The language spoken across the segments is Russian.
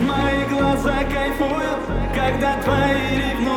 Мои глаза кайфуют, когда твои ревнуют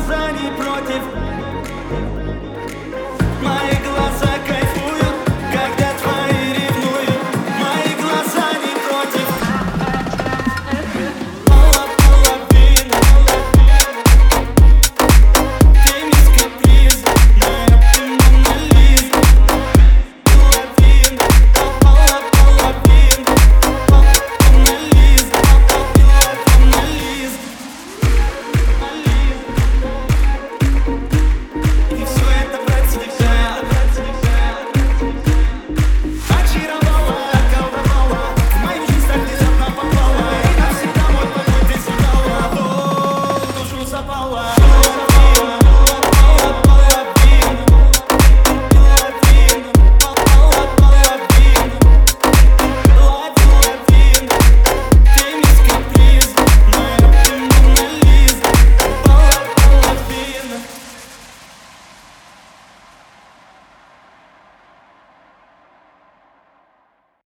Указаний против